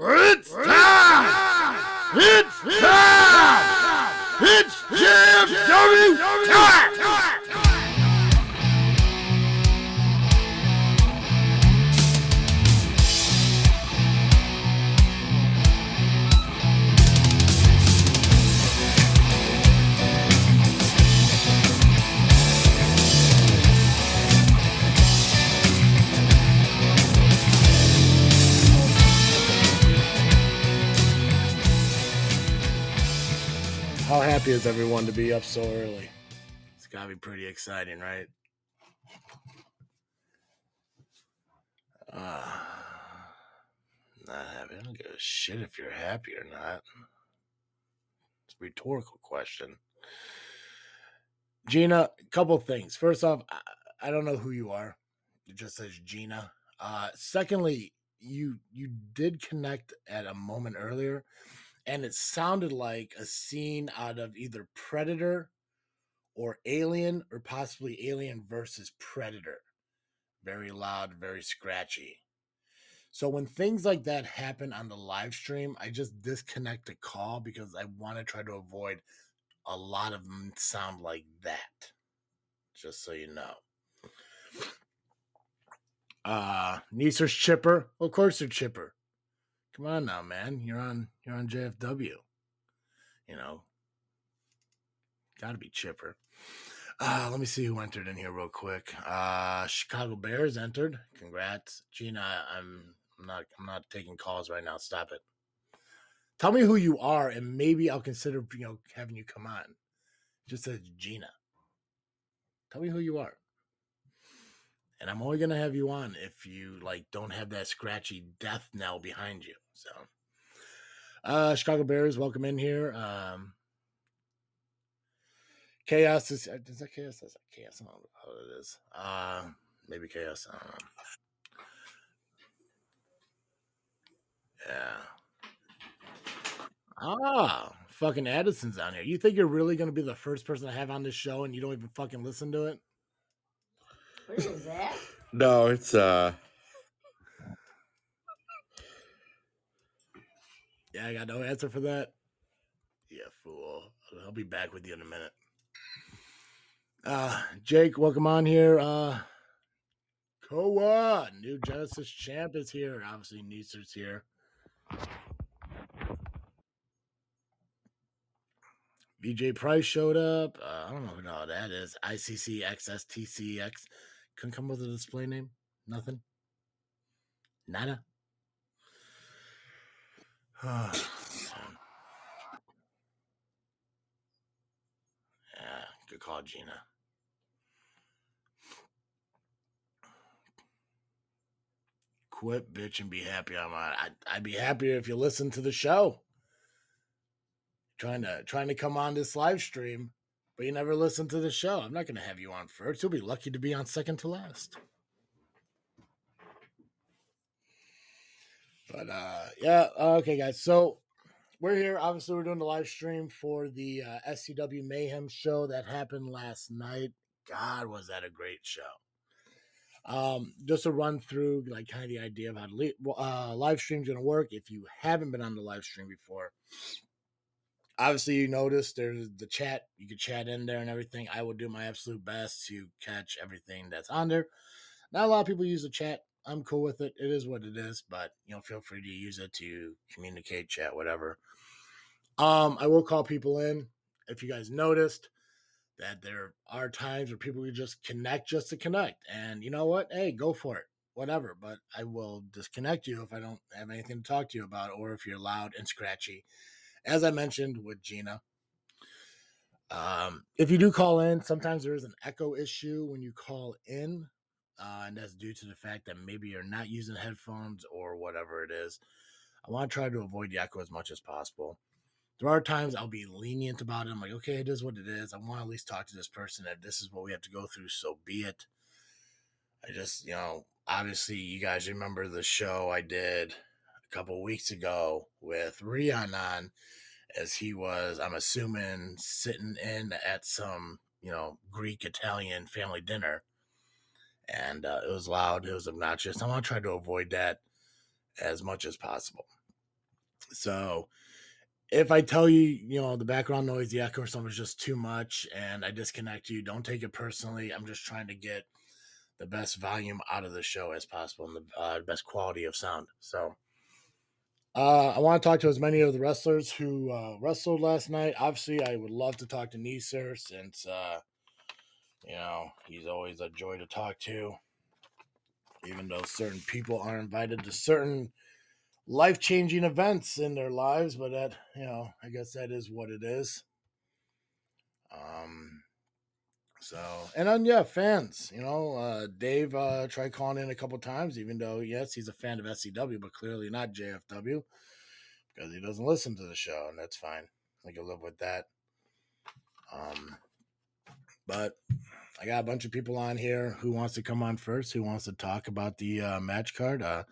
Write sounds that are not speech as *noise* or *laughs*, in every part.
It's is everyone to be up so early? It's got to be pretty exciting, right? Uh, not happy. I don't give a shit if you're happy or not. It's a rhetorical question. Gina, couple things. First off, I, I don't know who you are. It just says Gina. Uh, secondly, you you did connect at a moment earlier, and it sounded like a scene out of either Predator or Alien, or possibly Alien versus Predator. Very loud, very scratchy. So when things like that happen on the live stream, I just disconnect the call because I want to try to avoid a lot of them sound like that. Just so you know. Uh Neeser's chipper. Of course they're chipper. Come on now, man. You're on you're on JFW. You know. Gotta be chipper. Uh, let me see who entered in here real quick. Uh Chicago Bears entered. Congrats. Gina, I'm I'm not I'm not taking calls right now. Stop it. Tell me who you are, and maybe I'll consider you know having you come on. Just says Gina. Tell me who you are. And I'm only gonna have you on if you like don't have that scratchy death knell behind you. So uh Chicago Bears, welcome in here. Um Chaos is uh, is that chaos? That's not chaos. I don't know how it is. Uh maybe chaos. I don't know. Yeah. Ah, fucking Addison's on here. You think you're really gonna be the first person to have on this show and you don't even fucking listen to it? What is that? No, it's uh Yeah, I got no answer for that. Yeah, fool. I'll be back with you in a minute. Uh Jake, welcome on here. Uh Koa, new Genesis champ is here. Obviously, Neeser's here. BJ Price showed up. Uh, I don't know who hell that is. ICC XSTCX. Couldn't come up with a display name. Nothing. Nada. *sighs* yeah, good call, Gina. Quit, bitch, and be happy. I'm on. I'd, I'd be happier if you listened to the show. Trying to trying to come on this live stream, but you never listen to the show. I'm not going to have you on first. You'll be lucky to be on second to last. But uh yeah, okay, guys. So we're here. Obviously, we're doing the live stream for the uh, SCW Mayhem show that happened last night. God, was that a great show! Um, just a run through like kind of the idea of how li- uh, live stream's going to work. If you haven't been on the live stream before, obviously you notice there's the chat. You can chat in there and everything. I will do my absolute best to catch everything that's on there. Not a lot of people use the chat. I'm cool with it. It is what it is, but you know, feel free to use it to communicate, chat, whatever. Um, I will call people in if you guys noticed that there are times where people just connect just to connect. And you know what? Hey, go for it. Whatever. But I will disconnect you if I don't have anything to talk to you about, or if you're loud and scratchy. As I mentioned with Gina. Um, if you do call in, sometimes there is an echo issue when you call in. Uh, and that's due to the fact that maybe you're not using headphones or whatever it is. I want to try to avoid the echo as much as possible there are times I'll be lenient about it. I'm like, okay, it is what it is. I want to at least talk to this person that this is what we have to go through. So be it. I just, you know, obviously you guys remember the show I did a couple weeks ago with Rion on as he was, I'm assuming, sitting in at some, you know, Greek Italian family dinner. And uh, it was loud, it was obnoxious. I want to try to avoid that as much as possible. So if I tell you, you know, the background noise, the echo or something is just too much and I disconnect you, don't take it personally. I'm just trying to get the best volume out of the show as possible and the uh, best quality of sound. So uh, I want to talk to as many of the wrestlers who uh, wrestled last night. Obviously, I would love to talk to Neeser since, uh, you know, he's always a joy to talk to. Even though certain people are invited to certain life changing events in their lives, but that, you know, I guess that is what it is. Um, so, and then, yeah, fans, you know, uh, Dave uh, tried calling in a couple times, even though, yes, he's a fan of SCW, but clearly not JFW because he doesn't listen to the show, and that's fine. I can live with that. Um, but I got a bunch of people on here who wants to come on first, who wants to talk about the uh, match card. Uh,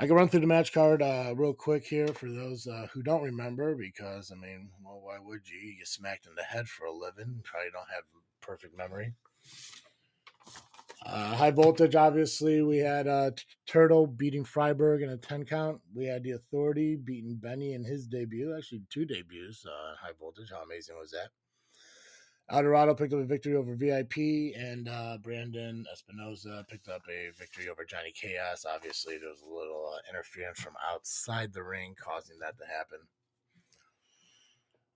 I can run through the match card uh, real quick here for those uh, who don't remember, because I mean, well, why would you? You get smacked in the head for a living. Probably don't have perfect memory. Uh, high voltage, obviously, we had uh, Turtle beating Freiberg in a 10 count. We had the Authority beating Benny in his debut, actually, two debuts. High voltage, how amazing was that? Eldorado picked up a victory over VIP, and uh, Brandon Espinoza picked up a victory over Johnny Chaos. Obviously, there was a little uh, interference from outside the ring causing that to happen.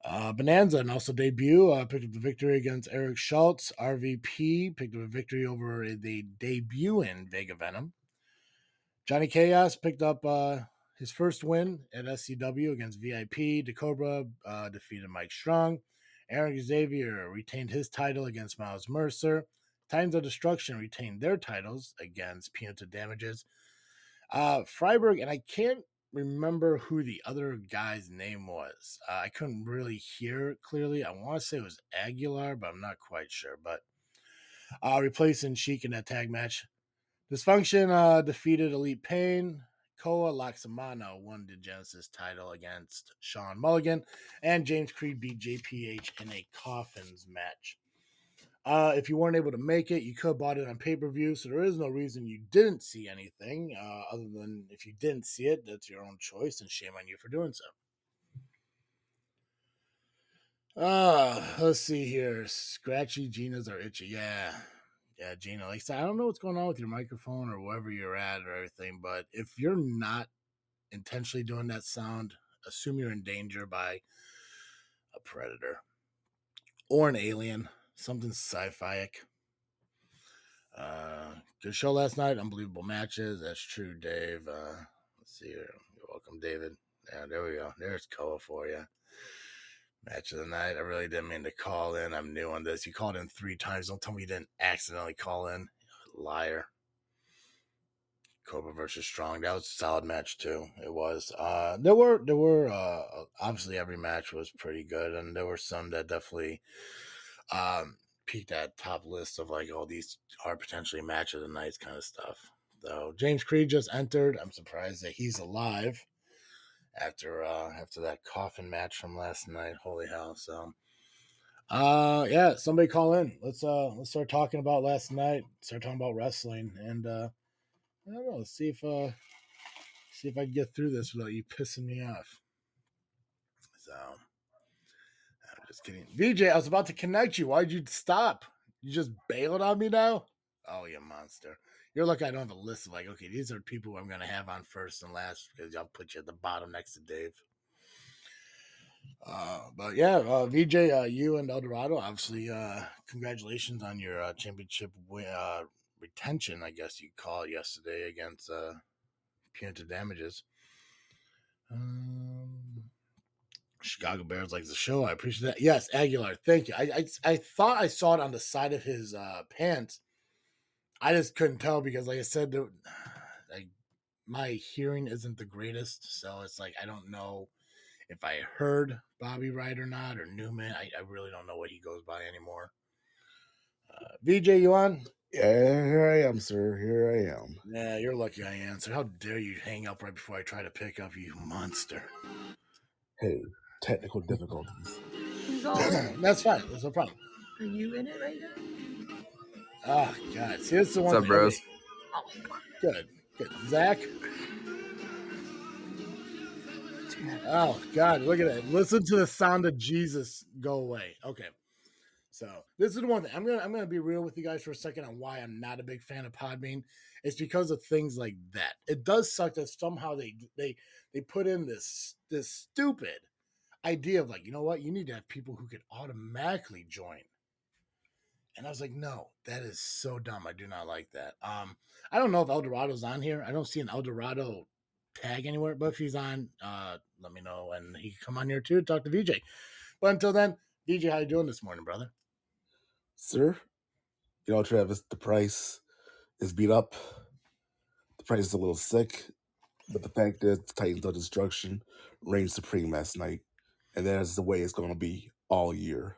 Uh, Bonanza and also debut uh, picked up the victory against Eric Schultz. RVP picked up a victory over the debut in Vega Venom. Johnny Chaos picked up uh, his first win at SCW against VIP. DeCobra uh, defeated Mike Strong. Aaron Xavier retained his title against Miles Mercer. Titans of Destruction retained their titles against Punitive Damages. Uh, Freiberg, and I can't remember who the other guy's name was. Uh, I couldn't really hear clearly. I want to say it was Aguilar, but I'm not quite sure. But uh, replacing Sheik in that tag match. Dysfunction uh, defeated Elite Pain. Koa Laxamano won the Genesis title against Sean Mulligan, and James Creed beat JPH in a coffins match. Uh, if you weren't able to make it, you could have bought it on pay per view, so there is no reason you didn't see anything. Uh, other than if you didn't see it, that's your own choice, and shame on you for doing so. Uh, let's see here. Scratchy Gina's are itchy. Yeah. Yeah, Gina. Like I said, I don't know what's going on with your microphone or wherever you're at or everything, but if you're not intentionally doing that sound, assume you're in danger by a predator or an alien, something sci-fi. Uh, good show last night. Unbelievable matches. That's true, Dave. Uh, let's see here. You're welcome, David. Yeah, there we go. There's Koa for you. Match of the night. I really didn't mean to call in. I'm new on this. You called in three times. Don't tell me you didn't accidentally call in. Liar. Cobra versus Strong. That was a solid match too. It was. Uh, there were there were uh, obviously every match was pretty good, and there were some that definitely um, peaked that top list of like all these are potentially match of the nights kind of stuff. Though James Creed just entered. I'm surprised that he's alive after uh after that coffin match from last night. Holy hell! So, uh, yeah, somebody call in. Let's uh let's start talking about last night. Start talking about wrestling, and uh, I don't know. Let's see if uh see if I can get through this without you pissing me off. So, I'm just kidding. VJ, I was about to connect you. Why'd you stop? You just bailed on me now? Oh, you monster. You're lucky I don't have a list of like, okay, these are people I'm going to have on first and last because I'll put you at the bottom next to Dave. Uh, but yeah, uh, VJ, uh, you and Eldorado, obviously, uh, congratulations on your uh, championship uh, retention, I guess you call it yesterday against Punitive Damages. Um, Chicago Bears likes the show. I appreciate that. Yes, Aguilar, thank you. I, I I thought I saw it on the side of his pants I just couldn't tell because, like I said, the, like my hearing isn't the greatest, so it's like I don't know if I heard Bobby right or not, or Newman. I, I really don't know what he goes by anymore. Uh, VJ, you on? Yeah, here I am, sir. Here I am. Yeah, you're lucky I answered. How dare you hang up right before I try to pick up, you monster? Hey, technical difficulties. *clears throat* That's fine. There's no problem. Are you in it right now? Oh God! See, the one. What's up, bros? Good, good. Zach. Oh God, look at that! Listen to the sound of Jesus go away. Okay, so this is the one thing I'm gonna I'm gonna be real with you guys for a second on why I'm not a big fan of Podbean. It's because of things like that. It does suck that somehow they they they put in this this stupid idea of like you know what you need to have people who can automatically join. And I was like, no, that is so dumb. I do not like that. Um, I don't know if Eldorado's on here. I don't see an Eldorado tag anywhere, but if he's on, uh, let me know and he can come on here too, talk to VJ. But until then, VJ, how you doing this morning, brother? Sir, you know, Travis, the price is beat up. The price is a little sick. But the fact is, Titans of Destruction reigned supreme last night. And that is the way it's going to be all year.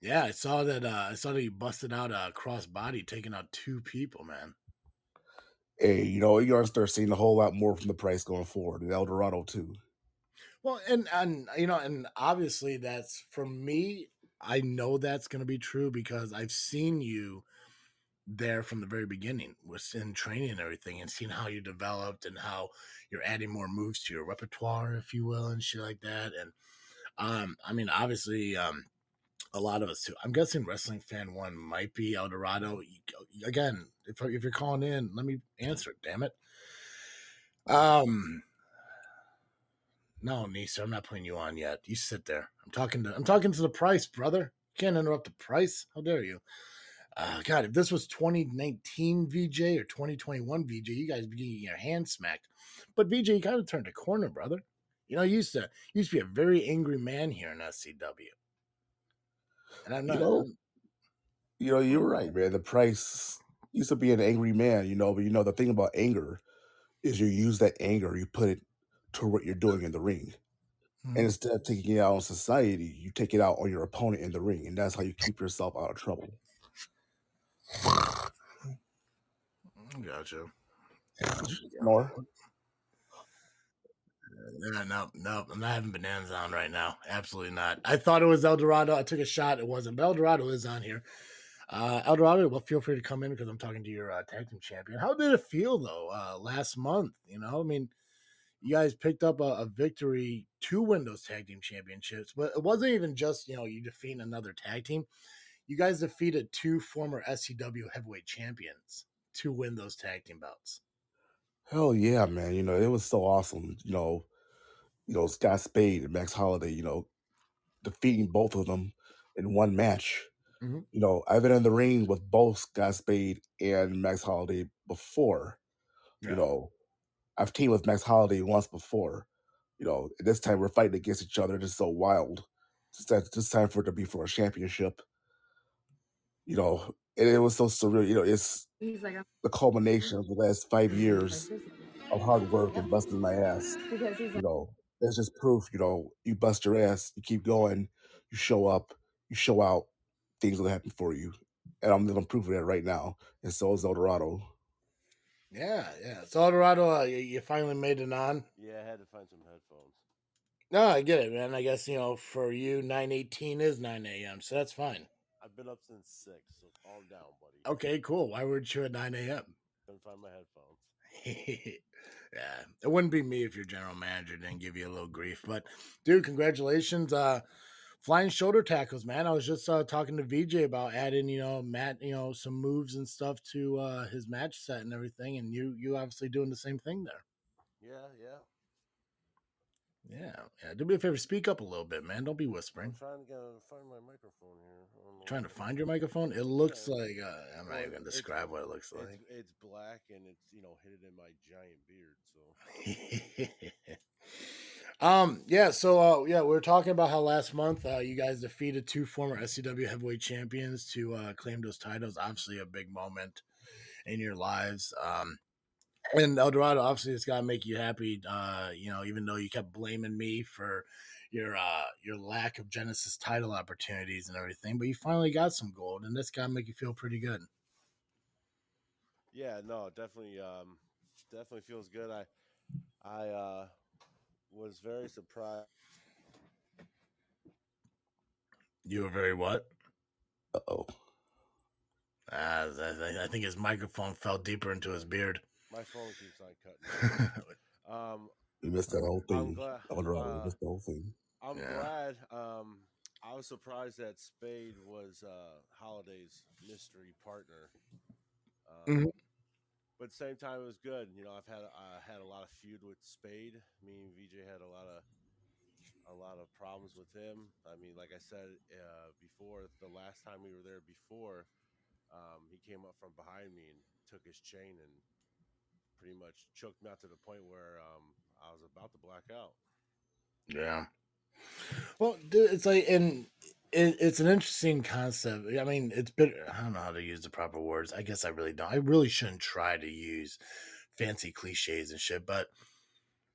Yeah, I saw that. Uh, I saw that you busted out a cross body, taking out two people, man. Hey, you know, you're to start seeing a whole lot more from the price going forward. And Eldorado, too. Well, and and you know, and obviously that's for me. I know that's going to be true because I've seen you there from the very beginning, was in training and everything, and seeing how you developed and how you're adding more moves to your repertoire, if you will, and shit like that. And um, I mean, obviously, um, a lot of us too. I'm guessing wrestling fan one might be Eldorado. Again, if if you're calling in, let me answer. Damn it. Um, no, Neeser, I'm not putting you on yet. You sit there. I'm talking to I'm talking to the price, brother. You can't interrupt the price. How dare you? Uh, God, if this was 2019 VJ or 2021 VJ, you guys be getting your hand smacked. But VJ, you kind of turned a corner, brother. You know, you used to you used to be a very angry man here in SCW. And I'm not. You know, you know, you're right, man. The price used to be an angry man, you know, but you know, the thing about anger is you use that anger, you put it to what you're doing in the ring. And Mhm. instead of taking it out on society, you take it out on your opponent in the ring. And that's how you keep yourself out of trouble. Gotcha. Nor, Yeah, no, no, I'm not having bananas on right now. Absolutely not. I thought it was El Dorado. I took a shot. It wasn't. But El Dorado is on here. Uh, El Dorado, well, feel free to come in because I'm talking to your uh, tag team champion. How did it feel though uh, last month? You know, I mean, you guys picked up a, a victory, two Windows tag team championships, but it wasn't even just you know you defeat another tag team. You guys defeated two former SCW heavyweight champions to win those tag team belts. hell yeah, man. You know, it was so awesome. You know, you know, Scott Spade and Max Holiday, you know, defeating both of them in one match. Mhm. You know, I've been in the ring with both Scott Spade and Max Holiday before. Yeah. You know, I've teamed with Max Holiday once before. You know, this time we're fighting against each other. It's so wild. It's that this time for it to be for a championship. You know, and it was so surreal. You know, it's He's like, the culmination of the last five years of hard work and busting my ass. Because he's You know, that's just proof. You know, you bust your ass, you keep going, you show up, you show out, things will happen for you. And I'm living proof of that right now. And so is Eldorado. Yeah, yeah. So El Dorado, uh, you, you finally made it on. Yeah, I had to find some headphones. No, I get it, man. I guess you know for you, nine eighteen is nine a.m., so that's fine. I've been up since six, so calm down, buddy. Okay, cool. Why weren't you at nine a.m.? Couldn't find my headphones. *laughs* yeah, it wouldn't be me if your general manager didn't give you a little grief. But dude, congratulations, uh, flying shoulder tackles, man. I was just uh, talking to VJ about adding, you know, Matt, you know, some moves and stuff to uh, his match set and everything, and you, you obviously doing the same thing there. Yeah, yeah. Yeah, yeah. Do me a favor, speak up a little bit, man. Don't be whispering. I'm trying to get, find my microphone here. I don't know Trying to find your microphone. It looks Yeah. like uh, I'm not even gonna it's- describe what it looks It's, like. it's black and it's you know hidden in my giant beard. So *laughs* um yeah so uh yeah we were talking about how last month uh you guys defeated two former scw heavyweight champions to uh claim those titles obviously a big moment in your lives um and El Dorado, obviously, it's gotta make you happy. Uh, you know, even though you kept blaming me for your uh your lack of Genesis title opportunities and everything, but you finally got some gold, and that's gotta make you feel pretty good. yeah, no, definitely, um, definitely feels good. I, I uh, was very surprised. You were very what? Uh oh. Uh, I, I think his microphone fell deeper into his beard. My phone keeps on cutting. out. *laughs* Um, We missed that whole thing. I'm glad. Eldorado, we Uh, missed the whole thing. I'm Yeah. glad. Um, I was surprised that Spade was uh, Holiday's mystery partner. Um, Mhm. But at the same time, it was good. You know, I've had I had a lot of feud with Spade. Me and VJ had a lot of a lot of problems with him. I mean, like I said uh, before, the last time we were there before, um, he came up from behind me and took his chain and pretty much choked me out to the point where um, I was about to black out. Yeah. Well, dude, it's like, and it, it's an interesting concept. I mean, it's been, I don't know how to use the proper words. I guess I really don't. I really shouldn't try to use fancy cliches and shit. But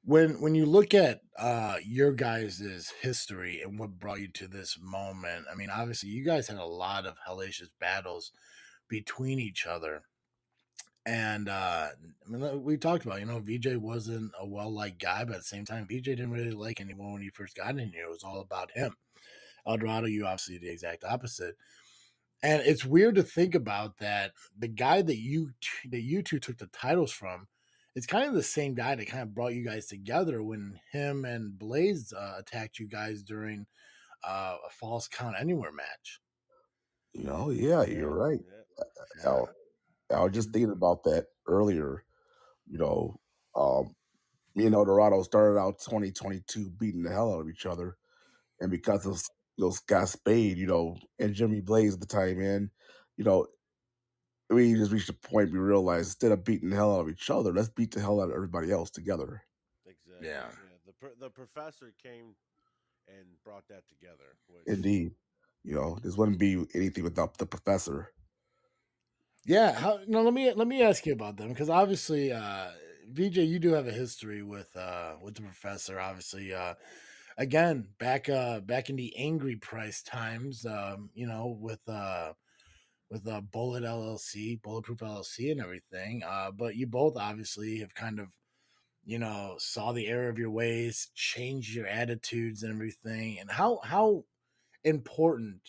when when you look at uh your guys' history and what brought you to this moment, I mean, obviously you guys had a lot of hellacious battles between each other. And uh I mean, we talked about, you know, VJ wasn't a well liked guy, but at the same time, VJ didn't really like anyone when he first got in here. It was all about him. Eldorado, you obviously the exact opposite. And it's weird to think about that the guy that you t- that you two took the titles from, it's kind of the same guy that kind of brought you guys together when him and Blaze uh, attacked you guys during uh, a false count anywhere match. You know, yeah, you're right. Yeah. Al, I was just thinking about that earlier. You know, um, me and Eldorado started out 2022 beating the hell out of each other, and because of those Scott Spade, you know, and Jimmy Blaze at the time, man, you know, we just reached a point we realized instead of beating the hell out of each other, let's beat the hell out of everybody else together. Exactly. Yeah. The pro- the professor came and brought that together. Which, Indeed, you know, this wouldn't be anything without the professor. Yeah, how no, let me let me ask you about them because obviously uh VJ you do have a history with uh with the professor obviously uh again back uh back in the angry price times um you know with uh with uh Bullet LLC, Bulletproof LLC and everything uh but you both obviously have kind of you know saw the error of your ways, changed your attitudes and everything and how how important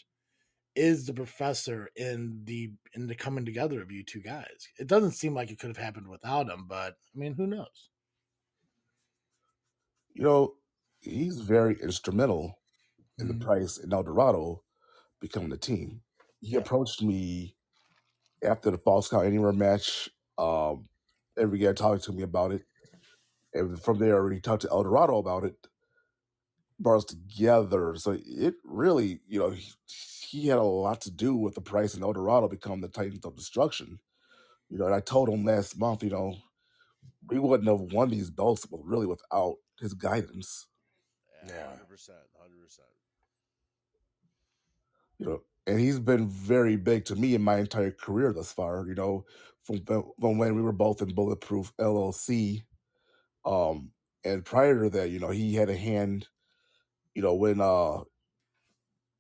is the professor in the in the coming together of you two guys. It doesn't seem like it could have happened without him, but I mean, who knows? You know, he's very instrumental in the price in El Dorado becoming the team. He Yeah. approached me after the False Count Anywhere match. Um, and began talking to me about it. And from there, he talked to El Dorado about it, brought us together. So it really, you know, he, he had a lot to do with the price in El Dorado become the Titans of Destruction. You know, and I told him last month, you know, we wouldn't have won these belts really without his guidance. Yeah. hundred percent, hundred percent. you know, and he's been very big to me in my entire career thus far. You know, from from when we were both in Bulletproof LLC, um, and prior to that, you know, he had a hand. You know, when uh,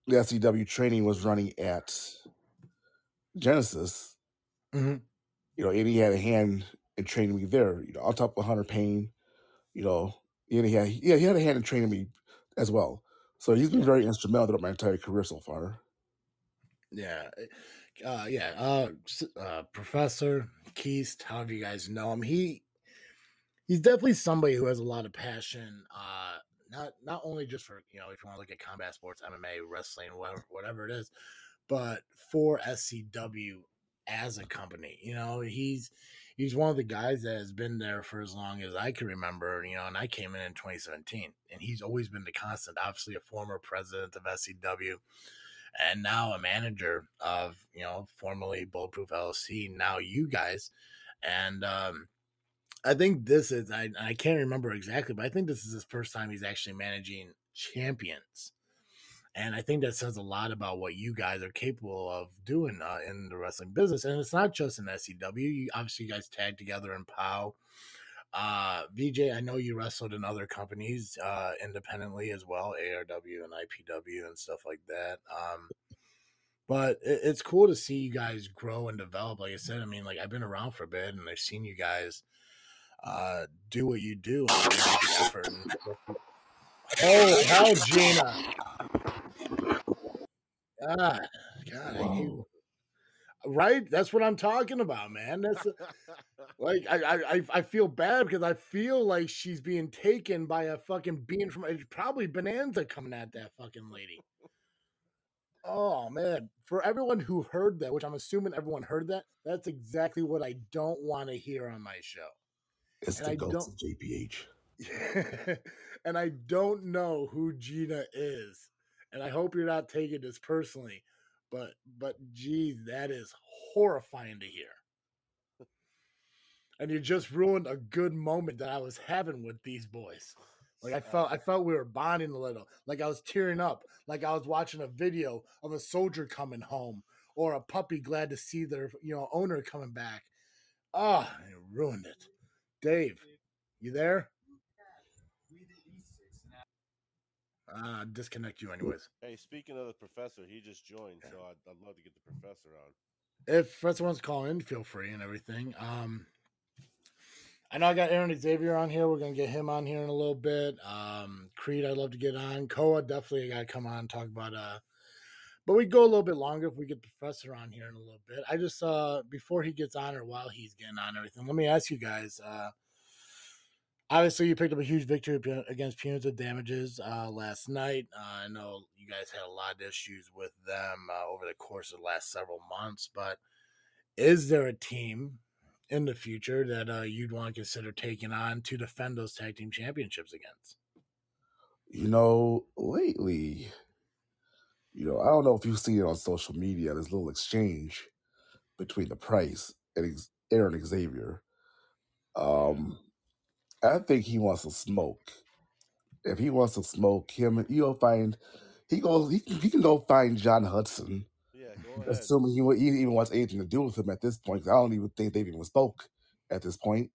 the SCW training was running at Genesis, Mhm. you know, and he had a hand in training me there. You know, on top of Hunter Payne, you know, and he had yeah, he had a hand in training me as well. So he's been very instrumental throughout my entire career so far. Yeah, uh, yeah. Uh, uh, Professor Keist, however you guys know him, he he's definitely somebody who has a lot of passion. Uh, not not only just for you know if you want to look at combat sports, MMA, wrestling, whatever whatever it is, but for SCW as a company. You know, he's he's one of the guys that has been there for as long as I can remember. You know, and I came in in 2017, and he's always been the constant. Obviously, a former president of SCW and now a manager of you know formerly bulletproof llc now you guys and um i think this is I, I can't remember exactly but i think this is his first time he's actually managing champions. And i think that says a lot about what you guys are capable of doing uh, in the wrestling business. And it's not just in scw you obviously you guys tag together in pow. Uh vj i know you wrestled in other companies uh independently as well arw and ipw and stuff like that um but it, it's cool to see you guys grow and develop. Like i said i mean like i've been around for a bit and i've seen you guys uh do what you do and really make an effort and- oh *laughs* hell gina ah god I hate- right? That's what I'm talking about, man. That's like I, I I- I feel bad because I feel like she's being taken by a fucking being from it's probably Bonanza coming at that fucking lady. Oh man, for everyone who heard that, which I'm assuming everyone heard that, that's exactly what I don't want to hear on my show. It's And the I ghost of JPH. *laughs* and I don't know who Gina is. And I hope you're not taking this personally, but but geez, that is horrifying to hear. And you just ruined a good moment that I was having with these boys. Like I felt I felt we were bonding a little. Like I was tearing up, like I was watching a video of a soldier coming home or a puppy glad to see their you know owner coming back. Ah, you ruined it. Dave, you there? Uh, disconnect you anyways. Hey, speaking of the professor, he just joined, so I'd, I'd love to get the professor on. If Professor wants to call in, feel free and everything. Um, I know I got Aaron Xavier on here. We're gonna get him on here in a little bit. Um, Creed, I'd love to get on. Koa, definitely got to come on and talk about. Uh, but we go a little bit longer if we get Professor on here in a little bit. I just uh before he gets on or while he's getting on everything, let me ask you guys. Uh, obviously, you picked up a huge victory against punitive damages uh, last night. Uh, I know you guys had a lot of issues with them uh, over the course of the last several months, but is there a team in the future that uh, you'd want to consider taking on to defend those tag team championships against? You know, lately, you know, I don't know if you've seen it on social media, this little exchange between the price and Ex- Aaron Xavier. Um, I think he wants to smoke. If he wants to smoke him, you'll find he goes. He can, he can go find John Hudson, Yeah, go *laughs* ahead. assuming he, wa- he even wants anything to do with him at this point. 'cause I don't even think they've even spoke at this point.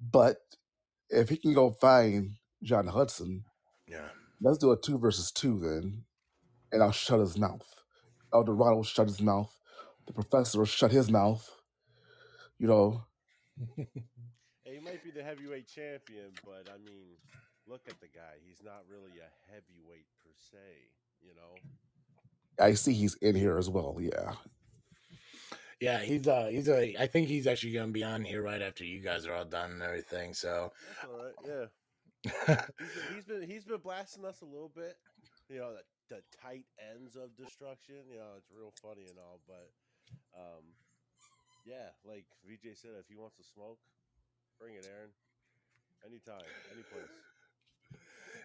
But if he can go find John Hudson, Yeah. let's do a two versus two then, and I'll shut his mouth. El Dorado will shut his mouth. The professor will shut his mouth. You know, Hey, *laughs* he might be the heavyweight champion, but I mean, look at the guy. He's not really a heavyweight per se, you know? I see he's in here as well. Yeah. Yeah, he's uh he's a I think he's actually gonna be on here right after you guys are all done and everything. So That's all right. Yeah. He's *laughs* been, he's been he's been blasting us a little bit. You know, the, the tight ends of destruction. You know, it's real funny and all, but um, yeah, like VJ said, if he wants to smoke, bring it, Aaron. Anytime, any place.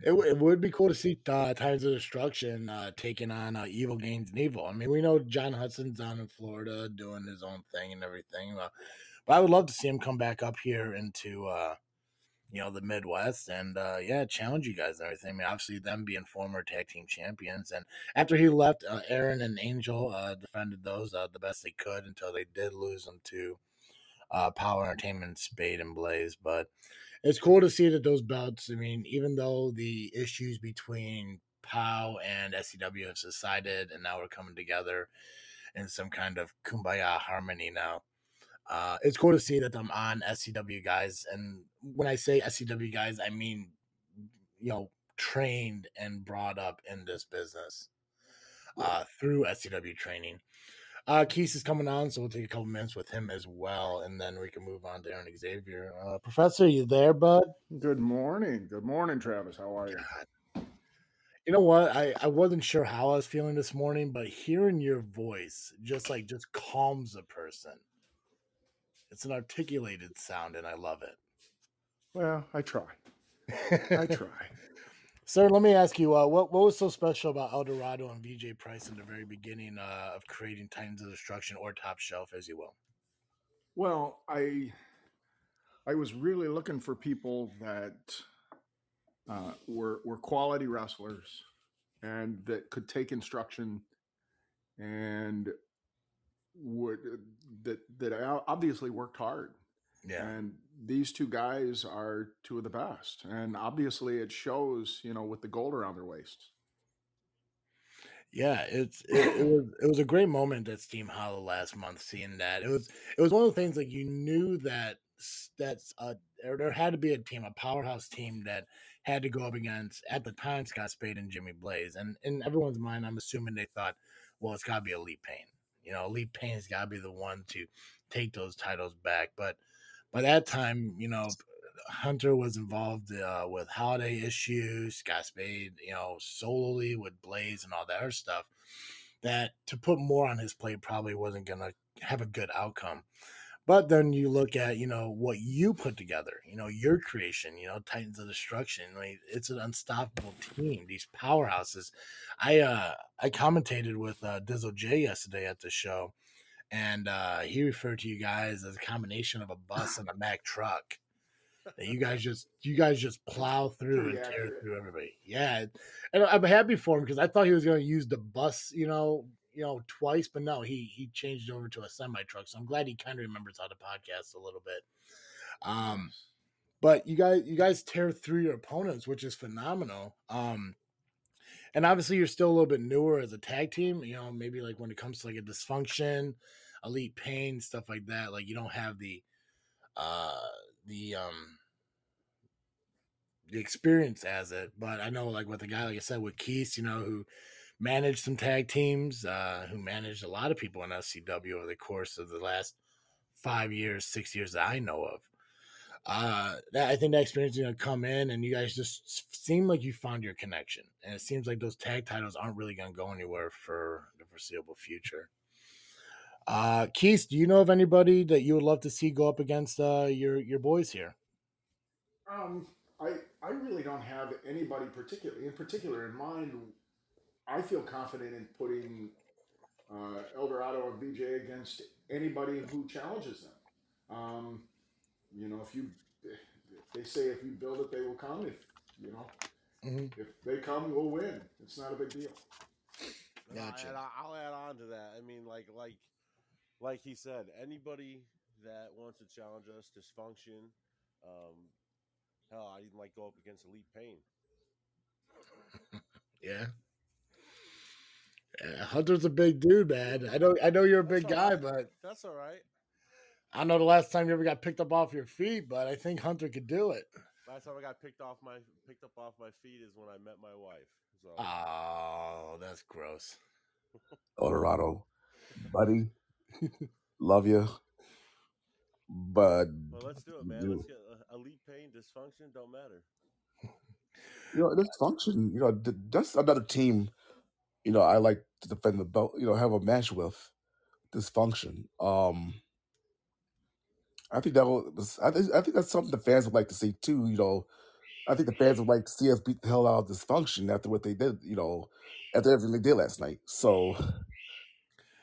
it, it would be cool to see uh, Titans of Destruction uh, taking on uh, Evil Gains and Evil. I mean, we know John Hudson's down in Florida doing his own thing and everything, uh, but I would love to see him come back up here into uh, you know the Midwest and uh, yeah, challenge you guys and everything. I mean, obviously them being former tag team champions, and after he left, uh, Aaron and Angel uh, defended those uh, the best they could until they did lose them to uh, Power Entertainment, Spade and Blaze, but it's cool to see that those belts. I mean, even though the issues between POW and SCW have subsided, and now we're coming together in some kind of kumbaya harmony now. Uh, it's cool to see that I'm on SCW guys, and when I say SCW guys, I mean you know trained and brought up in this business uh, through SCW training. Uh, Keith is coming on, so we'll take a couple minutes with him as well, and then we can move on to Aaron Xavier. Uh, Professor, you there, bud? Good morning. Good morning, Travis. How are you? God. You know what? I, I wasn't sure how I was feeling this morning, but hearing your voice just like just calms a person. It's an articulated sound, and I love it. Well, I try. I *laughs* try. Sir, let me ask you, uh, what what was so special about El Dorado and VJ Price in the very beginning uh, of creating Titans of Destruction or Top Shelf, as you will? Well, I I was really looking for people that uh, were were quality wrestlers and that could take instruction and would that that obviously worked hard. Yeah, And these two guys are two of the best. And obviously it shows, you know, with the gold around their waists. yeah. It's it, it *coughs* was it was a great moment at Steam Hollow last month. Seeing that it was it was one of the things like you knew that that's uh there, there had to be a team, a powerhouse team that had to go up against at the time Scott Spade and Jimmy Blaze, and in everyone's mind, I'm assuming they thought, well, it's got to be Elite Pain. You know, Elite Pain's got to be the one to take those titles back. But by that time, you know, Hunter was involved uh, with holiday issues, Scott Spade, you know, solely with Blaze and all that other stuff. That to put more on his plate probably wasn't going to have a good outcome. But then you look at, you know, what you put together, you know, your creation, you know, Titans of Destruction. I mean, it's an unstoppable team, these powerhouses. I uh I commentated with uh Dizzle J yesterday at the show, and uh he referred to you guys as a combination of a bus and a Mack truck. That you guys just you guys just plow through and tear through everybody. Yeah. And I'm happy for him because I thought he was gonna use the bus, you know, you know, twice, but no, he he changed over to a semi truck. So I'm glad he kind of remembers how to podcast a little bit. Um, but you guys you guys tear through your opponents, which is phenomenal. Um, and obviously you're still a little bit newer as a tag team. You know, maybe like when it comes to like a dysfunction, elite pain, stuff like that. Like you don't have the uh the um the experience as it. But I know like with a guy like I said with Keith, you know, who managed some tag teams, uh, who managed a lot of people in SCW over the course of the last five years, six years that I know of. Uh, that I think that experience is gonna come in, and you guys just seem like you found your connection, and it seems like those tag titles aren't really gonna go anywhere for the foreseeable future. Uh, Keith, do you know of anybody that you would love to see go up against uh, your your boys here? Um, I I really don't have anybody particularly in particular in mind. I feel confident in putting uh, Eldorado and VJ against anybody who challenges them. Um, you know, if you they say if you build it, they will come. If you know, Mhm. if they come, we'll win. It's not a big deal. And I- Gotcha. and I, I'll add on to that. I mean, like, like, like he said, anybody that wants to challenge us, dysfunction, um, hell, I even like go up against Elite Pain. *laughs* Yeah. Yeah, Hunter's a big dude, man. I know I know you're a big all guy, right. but That's all right. I know the last time you ever got picked up off your feet, but I think Hunter could do it. Last time I got picked off my picked up off my feet is when I met my wife. So Oh, that's gross. Eldorado, buddy, love you, but well, let's do it, man. you, Let's get uh, Elite Pain, dysfunction. Don't matter. you know this function. You know that's another team. You know I like to defend the belt. You know have a match with dysfunction. Um, I think that was. I think I think that's something the fans would like to see too. You know, I think the fans would like to see us beat the hell out of dysfunction after what they did. You know, after everything they did last night. So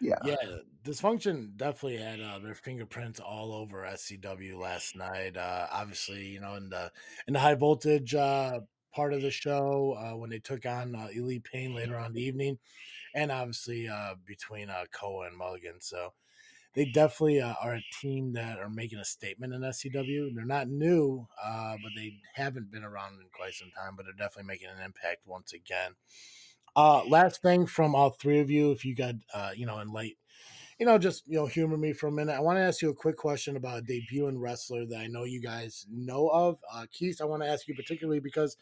yeah, Yeah, dysfunction definitely had uh, their fingerprints all over SCW last night. Uh, obviously, you know, in the in the high voltage uh, part of the show uh, when they took on uh, Elite Pain later on the evening, and obviously uh, between uh, Koa and Mulligan. So they definitely uh, are a team that are making a statement in SCW. They're not new, uh, but they haven't been around in quite some time. But they're definitely making an impact once again. Uh, last thing from all three of you, if you got, you know, in you know, just you know, humor me for a minute. I want to ask you a quick question about a debuting wrestler that I know you guys know of. Uh, Keith, I want to ask you particularly because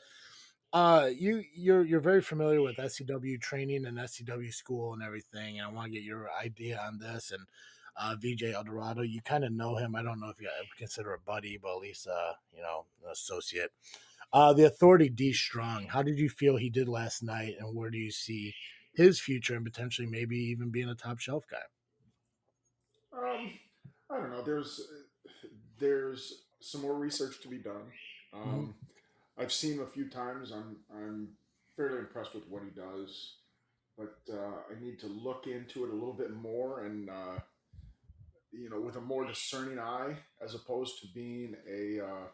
uh, you you're you're very familiar with SCW training and SCW school and everything, and I want to get your idea on this. And uh, VJ Eldorado, you kind of know him. I don't know if you consider a buddy, but at least uh, you know, an associate. Uh, the authority D Strong. How did you feel he did last night, and where do you see his future and potentially maybe even being a top shelf guy? Um, I don't know. There's there's some more research to be done. Um, I've seen him a few times. I'm I'm fairly impressed with what he does, but uh, I need to look into it a little bit more and uh, you know with a more discerning eye as opposed to being a uh,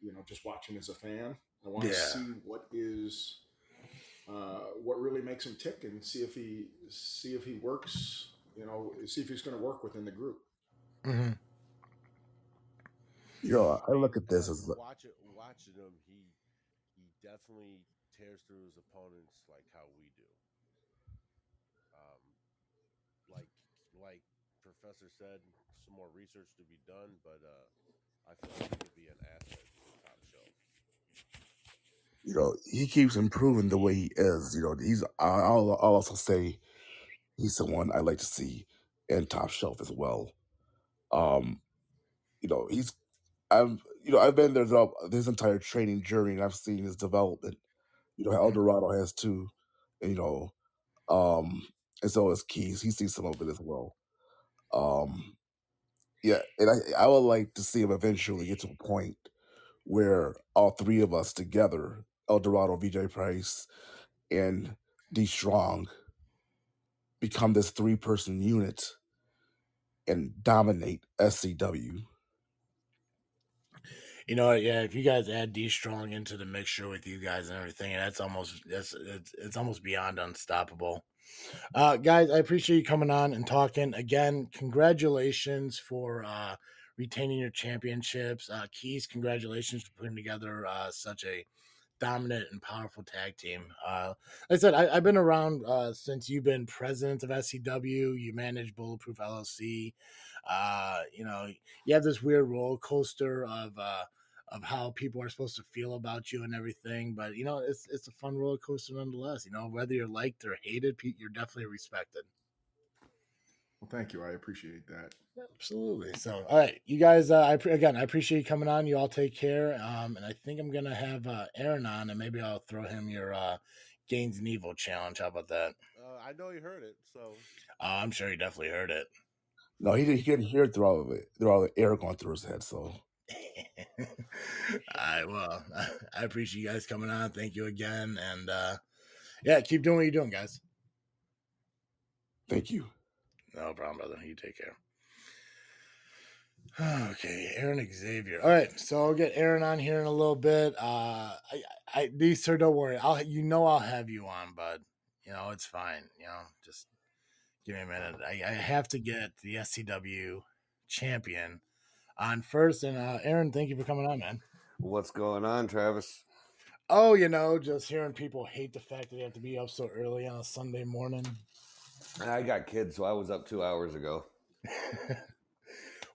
you know just watching as a fan. I want to see what is uh, what really makes him tick and see if he see if he works. You know, see if he's going to work within the group. Mm-hmm. you know I look at this as Watch- watch it, watching him, he he definitely tears through his opponents like how we do. Um, like like Professor said, some more research to be done, but uh, I feel like he could be an asset to the top shelf. you know he keeps improving the way he is. You know he's. I'll, I'll also say he's someone I like to see in top shelf as well. Um, you know, he's I've you know I've been there throughout his entire training journey, and I've seen his development. You know, El Dorado has too. You know, um, and so has Keys. he sees some of it as well. Um, yeah, and I I would like to see him eventually get to a point where all three of us together, El Dorado, VJ Price, and D Strong, become this three person unit and dominate SCW. You know, yeah. If you guys add D Strong into the mixture with you guys and everything, that's almost that's it's, it's almost beyond unstoppable. Uh, guys, I appreciate you coming on and talking again. Congratulations for uh, retaining your championships. Uh, Keys, congratulations for putting together uh, such a dominant and powerful tag team. Uh, like I said, I, have been around uh, since you've been president of SCW. You manage Bulletproof LLC. Uh, you know, you have this weird roller coaster of uh, of how people are supposed to feel about you and everything. But you know, it's it's a fun roller coaster nonetheless. You know, whether you're liked or hated, you're definitely respected. Well, thank you. I appreciate that. Absolutely. So, all right, you guys. Uh, I again, I appreciate you coming on. You all take care. Um, and I think I'm gonna have uh, Arron on, and maybe I'll throw him your uh, Gains and Evil challenge. How about that? Uh, I know he heard it, so uh, I'm sure he definitely heard it. No, he didn't. He didn't hear it through all of it, through all the air going through his head. So *laughs* all right. Well, *laughs* I appreciate you guys coming on. Thank you again. And uh, yeah, keep doing what you're doing, guys. Thank you. No problem, brother. You take care. *sighs* Okay, Arron Xavier. All right, so I'll get Arron on here in a little bit. Uh, I, I, Neeser, don't worry. I'll, you know, I'll have you on, bud. You know, it's fine. You know, just give me a minute. I, I have to get the SCW champion on first. And uh, Arron, thank you for coming on, man. What's going on, Travis? Oh, you know, just hearing people hate the fact that they have to be up so early on a Sunday morning. I got kids, so I was up two hours ago.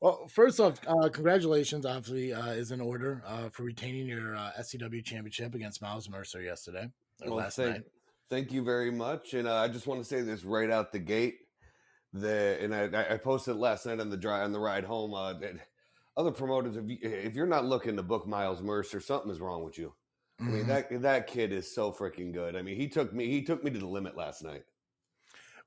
well, first off, uh, congratulations, obviously, uh, is in order uh, for retaining your uh, SCW championship against Miles Mercer yesterday well, last thank, night. Thank you very much. And uh, I just want to say this right out the gate. The and I, I posted last night on the drive on the ride home. Uh, that other promoters, if, you, if you're not looking to book Miles Mercer, something is wrong with you. I mean mm-hmm. that that kid is so freaking good. I mean, he took me he took me to the limit last night.